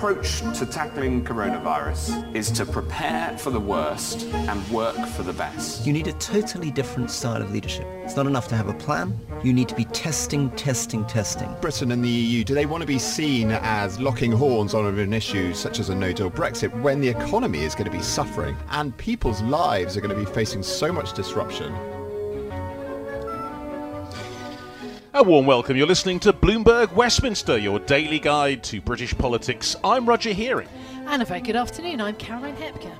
approach to tackling coronavirus is to prepare for the worst and work for the best. You need a totally different style of leadership. It's not enough to have a plan. You need to be testing, testing, testing. Britain and the EU, do they want to be seen as locking horns on an issue such as a no-deal Brexit when the economy is going to be suffering and people's lives are going to be facing so much disruption? A warm welcome. You're listening to Bloomberg Westminster, your daily guide to British politics. I'm Roger Hearing. And a very good afternoon. I'm Caroline Hepker.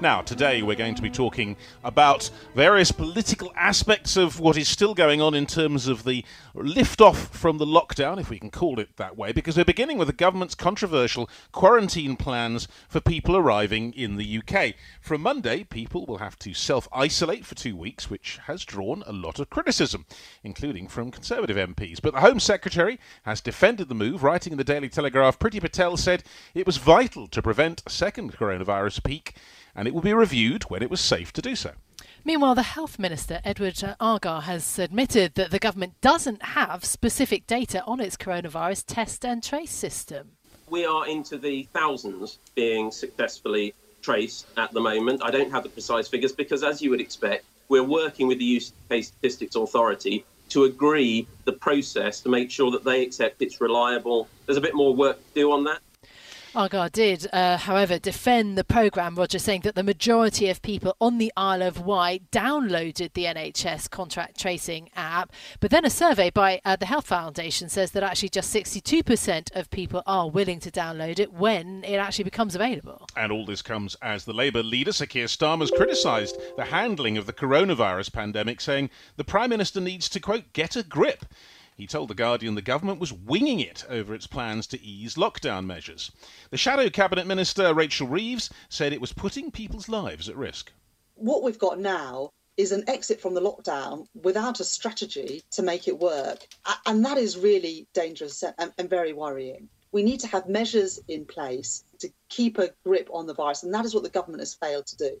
Now, today we're going to be talking about various political aspects of what is still going on in terms of the lift-off from the lockdown, if we can call it that way, because we're beginning with the government's controversial quarantine plans for people arriving in the UK. From Monday, people will have to self-isolate for two weeks, which has drawn a lot of criticism, including from Conservative MPs. But the Home Secretary has defended the move, writing in the Daily Telegraph, Priti Patel said it was vital to prevent a second coronavirus peak and it will be reviewed when it was safe to do so. Meanwhile, the Health Minister, Edward Argar, has admitted that the government doesn't have specific data on its coronavirus test and trace system. We are into the thousands being successfully traced at the moment. I don't have the precise figures because, as you would expect, we're working with the UK Statistics Authority to agree the process to make sure that they accept it's reliable. There's a bit more work to do on that. Argar did, uh, however, defend the programme, Roger, saying that the majority of people on the Isle of Wight downloaded the NHS contract tracing app. But then a survey by uh, the Health Foundation says that actually just 62% of people are willing to download it when it actually becomes available. And all this comes as the Labour leader, Sir Keir has criticised the handling of the coronavirus pandemic, saying the Prime Minister needs to, quote, get a grip. He told The Guardian the government was winging it over its plans to ease lockdown measures. The Shadow Cabinet Minister, Rachel Reeves, said it was putting people's lives at risk. What we've got now is an exit from the lockdown without a strategy to make it work. And that is really dangerous and, very worrying. We need to have measures in place to keep a grip on the virus, and that is what the government has failed to do.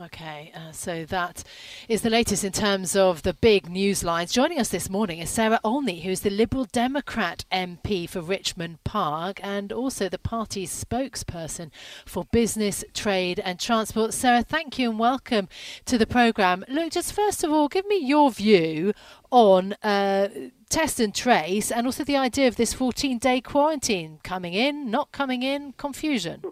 Okay, uh, so that is the latest in terms of the big news lines. Joining us this morning is Sarah Olney, who is the Liberal Democrat MP for Richmond Park and also the party's spokesperson for business, trade, and transport. Sarah, thank you and welcome to the programme. Look, just first of all, give me your view on uh, test and trace and also the idea of this 14 day quarantine coming in, not coming in, confusion.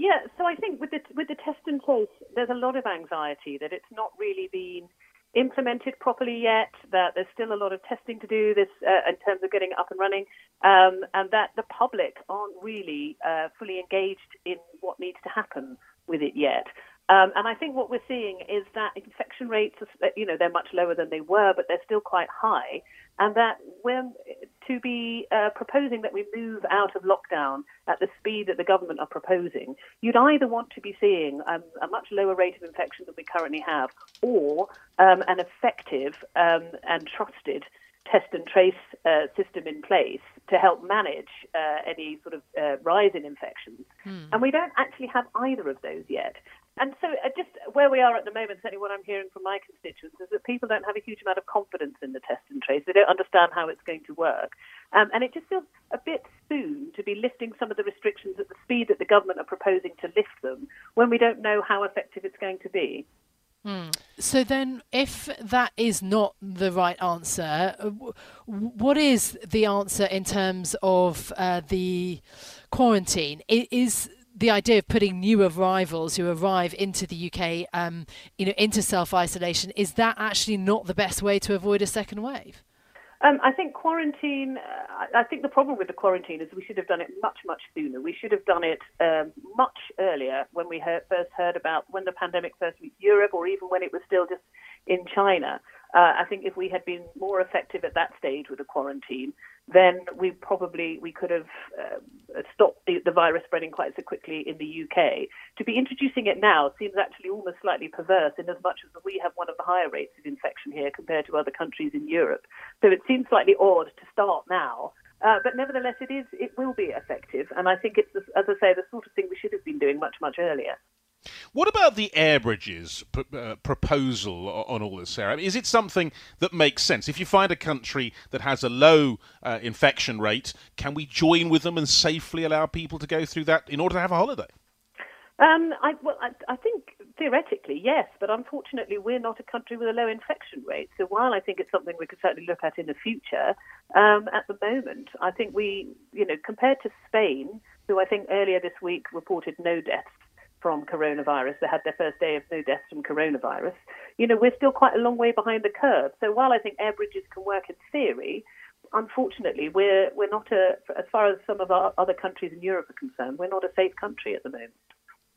Yeah, so I think with the with the test and trace, there's a lot of anxiety that it's not really been implemented properly yet. That there's still a lot of testing to do this uh, in terms of getting it up and running, um, and that the public aren't really uh, fully engaged in what needs to happen with it yet. Um, and I think what we're seeing is that infection rates, are, you know, they're much lower than they were, but they're still quite high. And that when to be uh, proposing that we move out of lockdown at the speed that the government are proposing, you'd either want to be seeing um, a much lower rate of infection than we currently have, or um, an effective um, and trusted test and trace uh, system in place to help manage uh, any sort of uh, rise in infections. Hmm. And we don't actually have either of those yet. And so, uh, just where we are at the moment, certainly what I'm hearing from my constituents is that people don't have a huge amount of confidence in the test and trace. They don't understand how it's going to work. Um, and it just feels a bit soon to be lifting some of the restrictions at the speed that the government are proposing to lift them when we don't know how effective it's going to be. Hmm. So then, if that is not the right answer, uh, what is the answer in terms of uh, the quarantine? Is the idea of putting new arrivals who arrive into the UK, um, you know, into self isolation, is that actually not the best way to avoid a second wave? Um, I think quarantine. Uh, I think the problem with the quarantine is we should have done it much, much sooner. We should have done it um, much earlier when we heard, first heard about when the pandemic first reached Europe, or even when it was still just in China. Uh, I think if we had been more effective at that stage with the quarantine, then we probably we could have uh, stopped the, the, virus spreading quite so quickly in the UK. To be introducing it now seems actually almost slightly perverse, in as much as we have one of the higher rates of infection here compared to other countries in Europe. So it seems slightly odd to start now. Uh, but nevertheless, it is it will be effective, and I think it's as I say the sort of thing we should have been doing much much earlier. What about the air bridges p- uh, proposal on all this, Sarah? Is it something that makes sense? If you find a country that has a low uh, infection rate, can we join with them and safely allow people to go through that in order to have a holiday? Um, I, well, I, I, think theoretically, yes, but unfortunately, we're not a country with a low infection rate. So while I think it's something we could certainly look at in the future, um, at the moment, I think we, you know, compared to Spain, who I think earlier this week reported no deaths from coronavirus. They had their first day of no deaths from coronavirus. You know, we're still quite a long way behind the curve. So while I think air bridges can work in theory, unfortunately, we're we're not a as far as some of our other countries in Europe are concerned, we're not a safe country at the moment.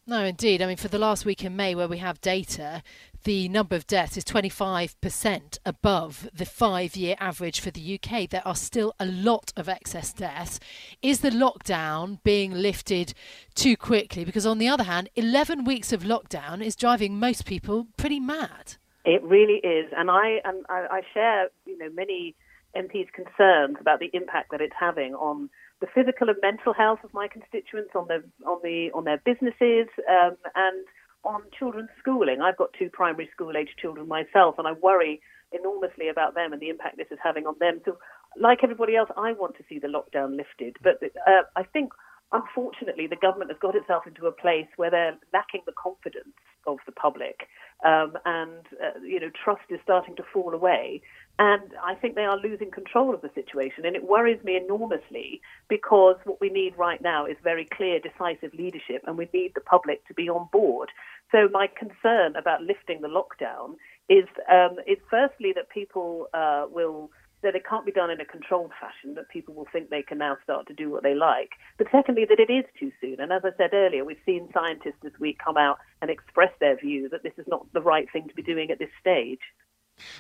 No, indeed. I mean, for the last week in May, where we have data, the number of deaths is 25% above the five year average for the UK. There are still a lot of excess deaths. Is the lockdown being lifted too quickly? Because, on the other hand, 11 weeks of lockdown is driving most people pretty mad. It really is. And I, and I, I share you know, many MPs' concerns about the impact that it's having on the physical and mental health of my constituents, on on the on their businesses, um, and on children's schooling. I've got two primary school age children myself, and I worry enormously about them and the impact this is having on them. So, like everybody else, I want to see the lockdown lifted, but uh, I think unfortunately, the government has got itself into a place where they're lacking the confidence of the public, um, and uh, you know, trust is starting to fall away. And I think they are losing control of the situation, and it worries me enormously because what we need right now is very clear, decisive leadership, and we need the public to be on board. So my concern about lifting the lockdown is, um, is firstly that people uh, will that it can't be done in a controlled fashion, that people will think they can now start to do what they like. But secondly, that it is too soon. And as I said earlier, we've seen scientists this week come out and express their view that this is not the right thing to be doing at this stage.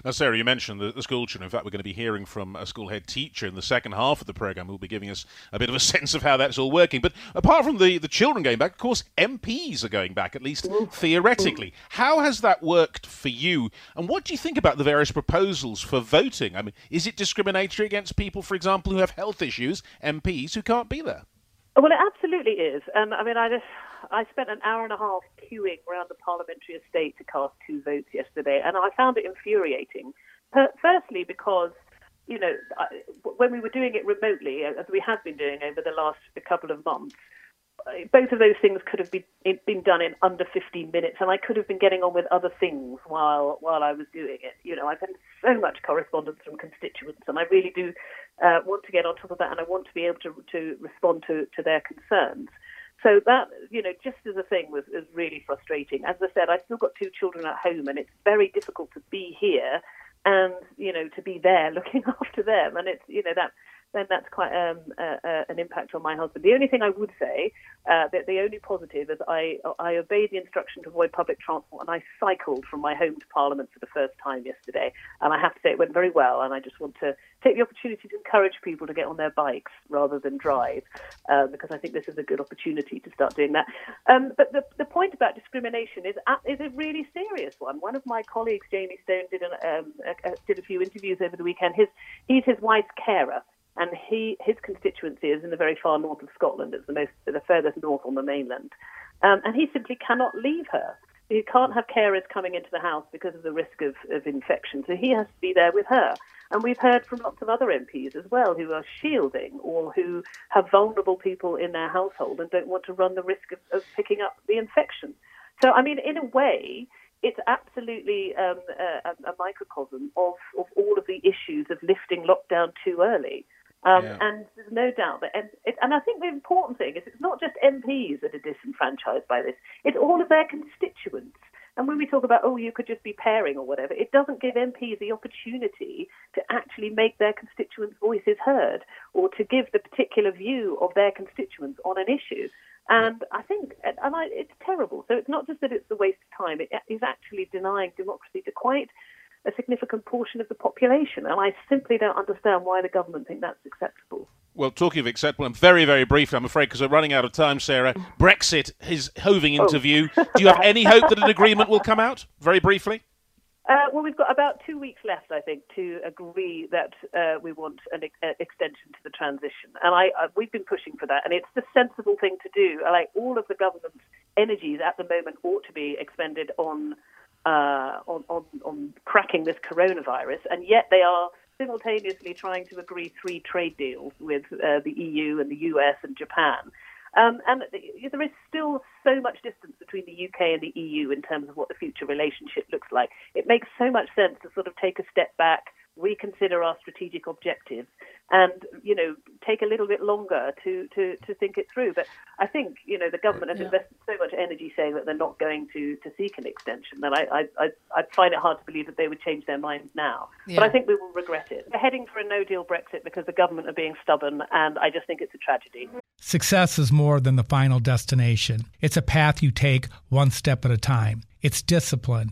Now, Sarah, you mentioned the, the, school children. In fact, we're going to be hearing from a school head teacher in the second half of the programme who will be giving us a bit of a sense of how that's all working. But apart from the, the children going back, of course, MPs are going back, at least theoretically. How has that worked for you? And what do you think about the various proposals for voting? I mean, is it discriminatory against people, for example, who have health issues, MPs, who can't be there? Well, it absolutely is. And I mean, I just I spent an hour and a half queuing around the parliamentary estate to cast two votes yesterday, and I found it infuriating. Firstly, because you know, when we were doing it remotely, as we have been doing over the last couple of months, both of those things could have been been done in under 15 minutes, and I could have been getting on with other things while while I was doing it. You know, I've had so much correspondence from constituents, and I really do uh, want to get on top of that, and I want to be able to to respond to to their concerns. So that, you know, just as a thing was, was really frustrating. As I said, I've still got two children at home and it's very difficult to be here and, you know, to be there looking after them. And it's, you know, that then that's quite um, uh, uh, an impact on my husband. The only thing I would say, uh, that the only positive is I I obeyed the instruction to avoid public transport and I cycled from my home to Parliament for the first time yesterday. And I have to say it went very well. And I just want to take the opportunity to encourage people to get on their bikes rather than drive, uh, because I think this is a good opportunity to start doing that. Um, but the, the point about discrimination is is a really serious one. One of my colleagues, Jamie Stone, did an, um, a, a, did a few interviews over the weekend. His he's his wife's carer and he his constituency is in the very far north of Scotland. It's the most the furthest north on the mainland, um, and he simply cannot leave her. He can't have carers coming into the house because of the risk of, of infection. So he has to be there with her. And we've heard from lots of other MPs as well who are shielding or who have vulnerable people in their household and don't want to run the risk of, of picking up the infection. So, I mean, in a way, it's absolutely um, a, a, microcosm of, of all of the issues of lifting lockdown too early. Um, yeah. And there's no doubt that, and, it, and I think the important thing is it's not just MPs that are disenfranchised by this, it's all of their constituents. And when we talk about, oh, you could just be pairing or whatever, it doesn't give MPs the opportunity to actually make their constituents' voices heard or to give the particular view of their constituents on an issue. And I think, and I, it's terrible. So it's not just that it's a waste of time, it is actually denying democracy to quite a significant portion of the population. And I simply don't understand why the government think that's acceptable. Well, talking of acceptable, and very, very briefly, I'm afraid, because we're running out of time, Sarah. Brexit is hoving into Oh. view. Do you have any hope that an agreement will come out? Very briefly. Uh, well, we've got about two weeks left, I think, to agree that uh, we want an ex- uh, extension to the transition, and I, uh, we've been pushing for that, and it's the sensible thing to do. Like all of the government's energies at the moment ought to be expended on uh, on, on on cracking this coronavirus, and yet they are simultaneously trying to agree three trade deals with uh, the EU and the US and Japan. Um, and there is still so much distance between the UK and the EU in terms of what the future relationship looks like. It makes so much sense to sort of take a step back, reconsider our strategic objectives, and you know take a little bit longer to, to, to think it through. But I think you know the government has Yeah. invested so much energy saying that they're not going to, to seek an extension that I, I, I, I find it hard to believe that they would change their minds now. But I think we will regret it. We're heading for a no deal Brexit because the government are being stubborn, and I just think it's a tragedy. Success is more than the final destination. It's a path you take one step at a time. It's discipline,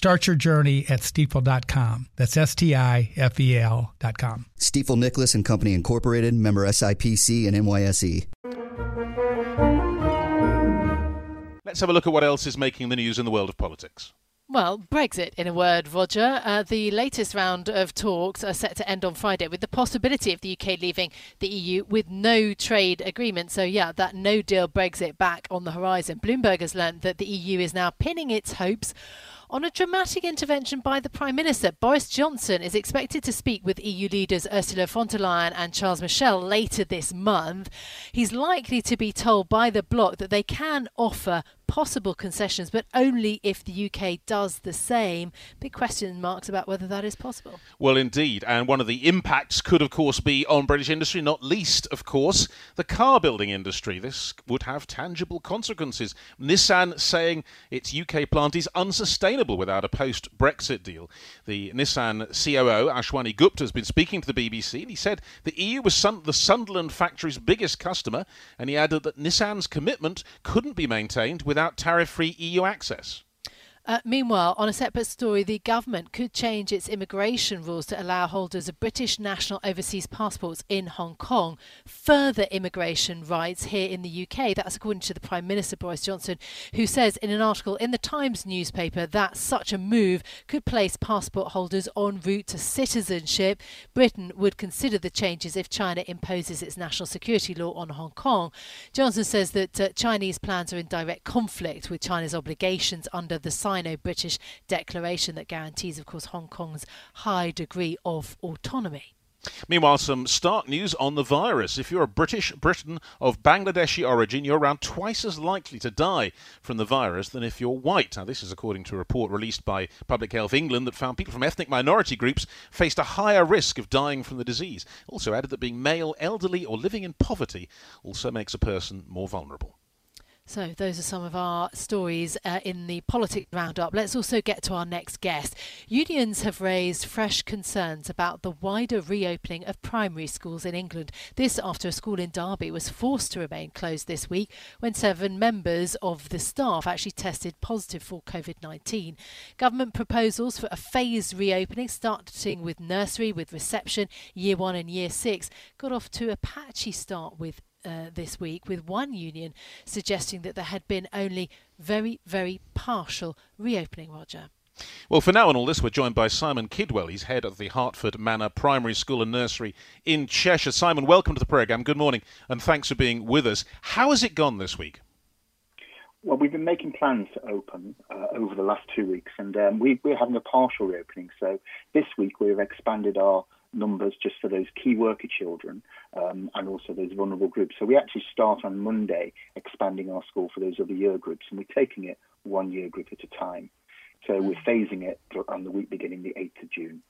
Start your journey at stifel.com. That's S T I F E L.com. Stifel Nicolaus and Company Incorporated, member SIPC and NYSE. Let's have a look at what else is making the news in the world of politics. Well, Brexit, in a word, Roger. Uh, the latest round of talks are set to end on Friday with the possibility of the UK leaving the EU with no trade agreement. So, yeah, that no deal Brexit back on the horizon. Bloomberg has learned that the EU is now pinning its hopes on a dramatic intervention by the Prime Minister. Boris Johnson is expected to speak with EU leaders Ursula von der Leyen and Charles Michel later this month. He's likely to be told by the bloc that they can offer possible concessions, but only if the UK does the same. Big question marks about whether that is possible. Well, indeed. And one of the impacts could, of course, be on British industry, not least, of course, the car building industry. This would have tangible consequences. Nissan saying its UK plant is unsustainable without a post Brexit deal. The Nissan COO, Ashwani Gupta, has been speaking to the BBC. And he said the EU was Sun- the Sunderland factory's biggest customer, and he added that Nissan's commitment couldn't be maintained without tariff free EU access. Uh, meanwhile, on a separate story, the government could change its immigration rules to allow holders of British national overseas passports in Hong Kong further immigration rights here in the UK. That's according to the Prime Minister Boris Johnson, who says in an article in the Times newspaper that such a move could place passport holders en route to citizenship. Britain would consider the changes if China imposes its national security law on Hong Kong. Johnson says that uh, Chinese plans are in direct conflict with China's obligations under the Sino British Declaration that guarantees, of course, Hong Kong's high degree of autonomy. Meanwhile, some stark news on the virus. If you're a British Briton of Bangladeshi origin, you're around twice as likely to die from the virus than if you're white. Now, this is according to a report released by Public Health England that found people from ethnic minority groups faced a higher risk of dying from the disease. Also added that being male, elderly, or living in poverty also makes a person more vulnerable. So, those are some of our stories uh, in the politics roundup. Let's also get to our next guest. Unions have raised fresh concerns about the wider reopening of primary schools in England. This after a school in Derby was forced to remain closed this week when seven members of the staff actually tested positive for COVID 19. Government proposals for a phased reopening, starting with nursery, with reception, year one and year six, got off to a patchy start with uh, this week, with one union suggesting that there had been only very, very partial reopening, Roger. Well, for now on all this, we're joined by Simon Kidwell. He's head of the Hartford Manor Primary School and Nursery in Cheshire. Simon, welcome to the programme. Good morning, and thanks for being with us. How has it gone this week? Well, we've been making plans to open uh, over the last two weeks, and um, we, we're having a partial reopening. So this week we've expanded our numbers just for those key worker children um, and also those vulnerable groups. So we actually start on Monday expanding our school for those other year groups, and we're taking it one year group at a time. So we're phasing it on the week beginning the 8th of June.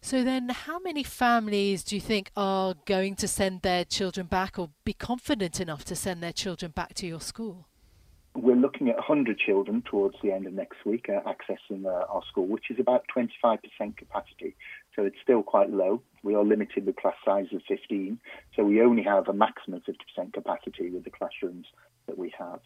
So then, how many families do you think are going to send their children back or be confident enough to send their children back to your school? We're looking at 100 children towards the end of next week uh, accessing uh, our school, which is about 25% capacity. So it's still quite low. We are limited with class size of 15, so we only have a maximum 50% capacity with the classrooms that we have.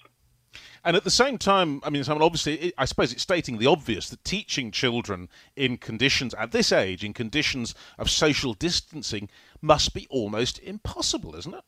And at the same time, I mean, Simon, obviously, I suppose it's stating the obvious that teaching children in conditions at this age, in conditions of social distancing, must be almost impossible, isn't it?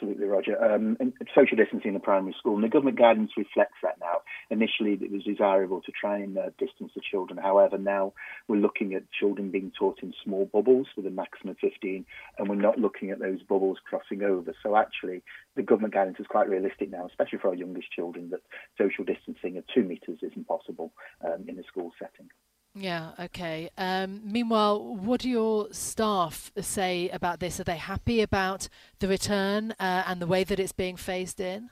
Absolutely, Roger. Um, social distancing in the primary school, and the government guidance reflects that now. Initially, it was desirable to try and uh, distance the children. However, now we're looking at children being taught in small bubbles with a maximum of 15, and we're not looking at those bubbles crossing over. So actually, the government guidance is quite realistic now, especially for our youngest children, that social distancing of two metres isn't possible um, in a school setting. Yeah, okay. Um, meanwhile, what do your staff say about this? Are they happy about the return uh, and the way that it's being phased in?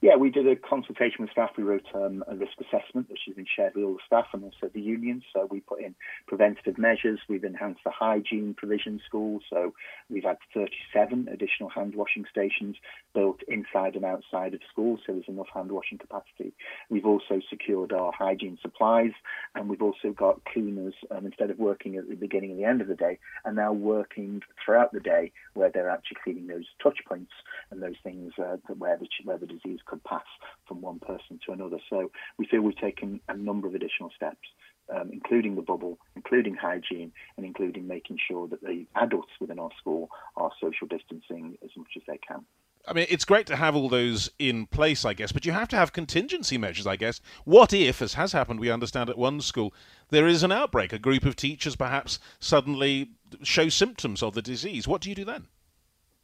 Yeah, we did a consultation with staff. We wrote um, a risk assessment, which has been shared with all the staff and also the unions. So we put in preventative measures. We've enhanced the hygiene provision schools. So we've had 37 additional hand washing stations built inside and outside of schools. So there's enough hand washing capacity. We've also secured our hygiene supplies, and we've also got cleaners um, instead of working at the beginning and the end of the day, and now working throughout the day where they're actually cleaning those touch points and those things uh, where the where the disease could pass from one person to another. So we feel we've taken a number of additional steps, um, including the bubble, including hygiene, and including making sure that the adults within our school are social distancing as much as they can. I mean, it's great to have all those in place, I guess, but you have to have contingency measures, I guess. What if, as has happened, we understand at one school, there is an outbreak? A group of teachers perhaps suddenly show symptoms of the disease. What do you do then?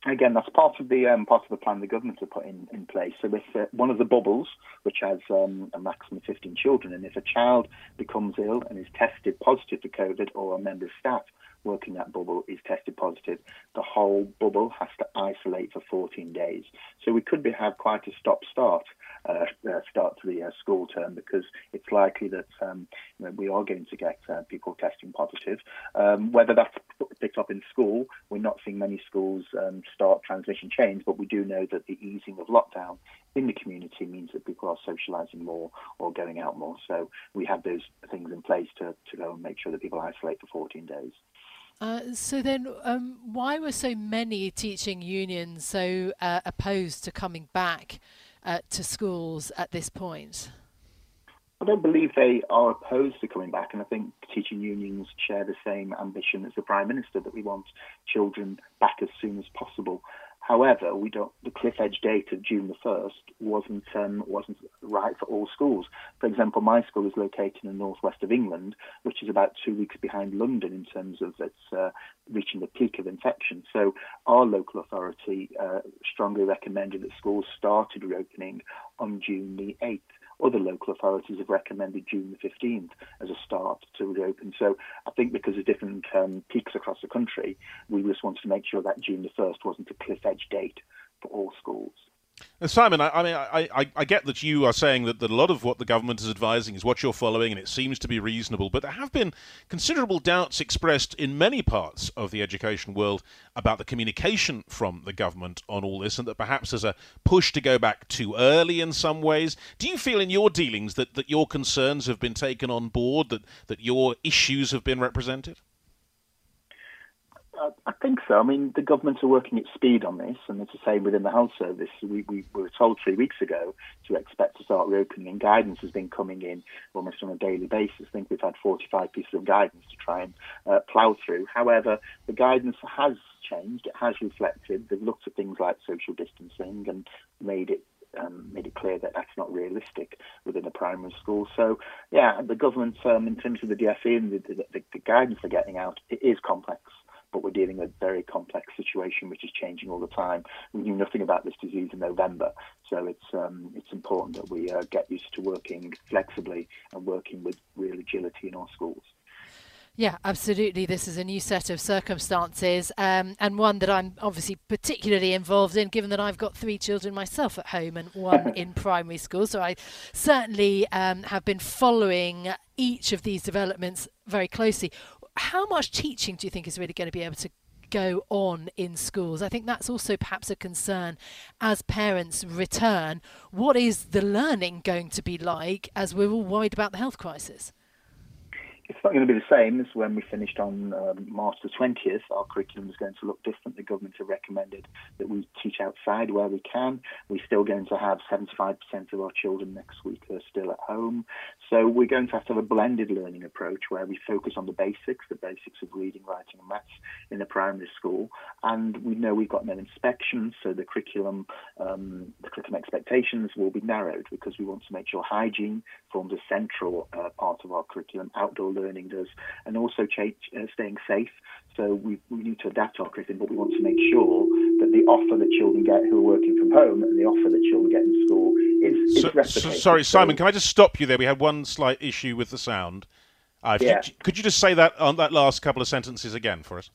Again, that's part of the um, part of the plan the government have put in, in place. So if uh, one of the bubbles, which has um, a maximum of 15 children, and if a child becomes ill and is tested positive for COVID, or a member of staff working that bubble is tested positive, the whole bubble has to isolate for 14 days. So we could be, have quite a stop-start uh, uh, start to the uh, school term because it's likely that um, you know, we are going to get uh, people testing positive. Um, whether that's picked up in school, we're not seeing many schools um, start transmission chains, but we do know that the easing of lockdown in the community means that people are socialising more or going out more. So we have those things in place to, to go and make sure that people isolate for 14 days. Uh, so then, um, why were so many teaching unions so uh, opposed to coming back uh, to schools at this point? I don't believe they are opposed to coming back, and I think teaching unions share the same ambition as the Prime Minister that we want children back as soon as possible. However, we don't. The cliff edge date of June the first wasn't um, wasn't right for all schools. For example, my school is located in the northwest of England, which is about two weeks behind London in terms of its uh, reaching the peak of infection. So our local authority uh, strongly recommended that schools started reopening on June the eighth. Other local authorities have recommended June the 15th as a start to reopen. So I think because of different um, peaks across the country, we just wanted to make sure that June the 1st wasn't a cliff edge date for all schools. Simon, I, I mean, I, I, I, get that you are saying that, that a lot of what the government is advising is what you're following, and it seems to be reasonable. But there have been considerable doubts expressed in many parts of the education world about the communication from the government on all this, and that perhaps there's a push to go back too early in some ways. Do you feel in your dealings that, that your concerns have been taken on board, that, that your issues have been represented? I think so. I mean, the government are working at speed on this, and it's the same within the health service. We, we were told three weeks ago to expect to start reopening, and guidance has been coming in almost on a daily basis. I think we've had 45 pieces of guidance to try and uh, plough through. However, the guidance has changed. It has reflected. They've looked at things like social distancing and made it um, made it clear that that's not realistic within a primary school. So, yeah, the government, um, in terms of the DFE and the, the, the guidance they're getting out, it is complex but we're dealing with a very complex situation which is changing all the time. We knew nothing about this disease in November, so it's um, it's important that we uh, get used to working flexibly and working with real agility in our schools. Yeah, absolutely. This is a new set of circumstances, um, and one that I'm obviously particularly involved in, given that I've got three children myself at home and one in primary school. So I certainly um, have been following each of these developments very closely. How much teaching do you think is really going to be able to go on in schools? I think that's also perhaps a concern as parents return. What is the learning going to be like as we're all worried about the health crisis? It's not going to be the same as when we finished on um, March the 20th. Our curriculum is going to look different. The government have recommended that we teach outside where we can. We're still going to have 75% of our children next week are still at home. So we're going to have to have a blended learning approach where we focus on the basics, the basics of reading, writing, and maths in the primary school. And we know we've got no inspections, so the curriculum, um, the curriculum expectations will be narrowed because we want to make sure hygiene forms a central uh, part of our curriculum. Outdoor learning does, and also change, uh, staying safe. So we, we need to adapt our curriculum, but we want to make sure that the offer that children get who are working from home and the offer that children get in school is, so, is. So, sorry, Simon, can I just stop you there? We had one slight issue with the sound. Uh, yeah. could, could you just say that on that last couple of sentences again for us?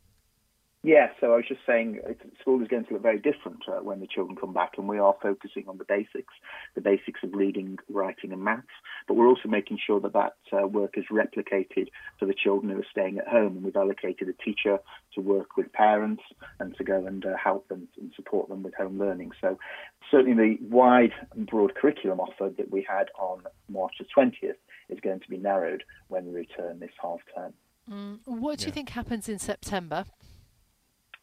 Yeah, so I was just saying school is going to look very different uh, when the children come back, and we are focusing on the basics, the basics of reading, writing, and maths. But we're also making sure that that uh, work is replicated for the children who are staying at home, and we've allocated a teacher to work with parents and to go and uh, help them and support them with home learning. So certainly the wide and broad curriculum offer that we had on March the 20th is going to be narrowed when we return this half term. Mm. What do yeah. you think happens in September?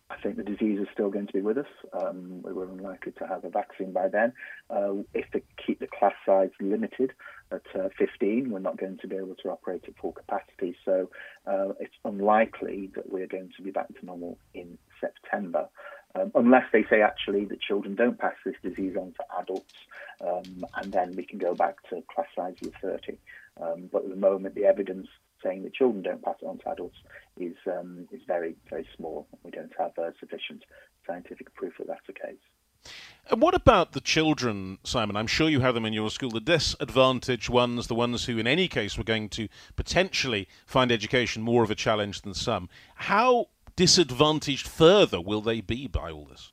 I think the disease is still going to be with us. Um, we were unlikely to have a vaccine by then. Uh, if they keep the class size limited at uh, 15, we're not going to be able to operate at full capacity. So uh, it's unlikely that we're going to be back to normal in September. Um, unless they say actually that children don't pass this disease on to adults, um, and then we can go back to class size of 30. Um, but at the moment, the evidence saying that children don't pass it on to adults is um, is very very small. We don't have uh, sufficient scientific proof that that's the case. And what about the children, Simon? I'm sure you have them in your school, the disadvantaged ones, the ones who, in any case, were going to potentially find education more of a challenge than some. How disadvantaged further will they be by all this?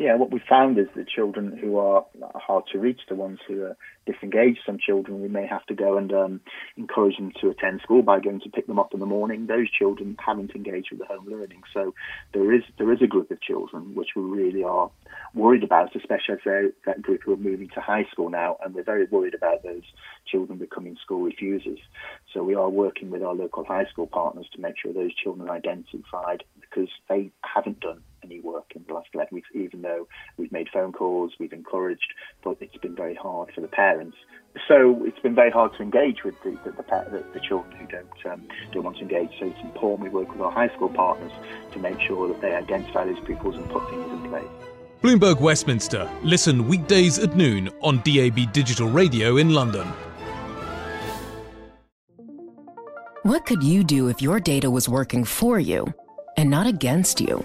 Yeah, what we found is the children who are hard to reach, the ones who are disengaged, some children we may have to go and um, encourage them to attend school by going to pick them up in the morning. Those children haven't engaged with the home learning, so there is there is a group of children which we really are worried about, especially as that group who are moving to high school now, and we're very worried about those children becoming school refusers. So we are working with our local high school partners to make sure those children are identified because they haven't done any work in the last 11 weeks, even though we've made phone calls, we've encouraged, but it's been very hard for the parents. So it's been very hard to engage with the, the, the, the children who don't, um, don't want to engage. So it's important we work with our high school partners to make sure that they identify those pupils and put things in place. Bloomberg Westminster. Listen weekdays at noon on DAB Digital Radio in London. What could you do if your data was working for you and not against you?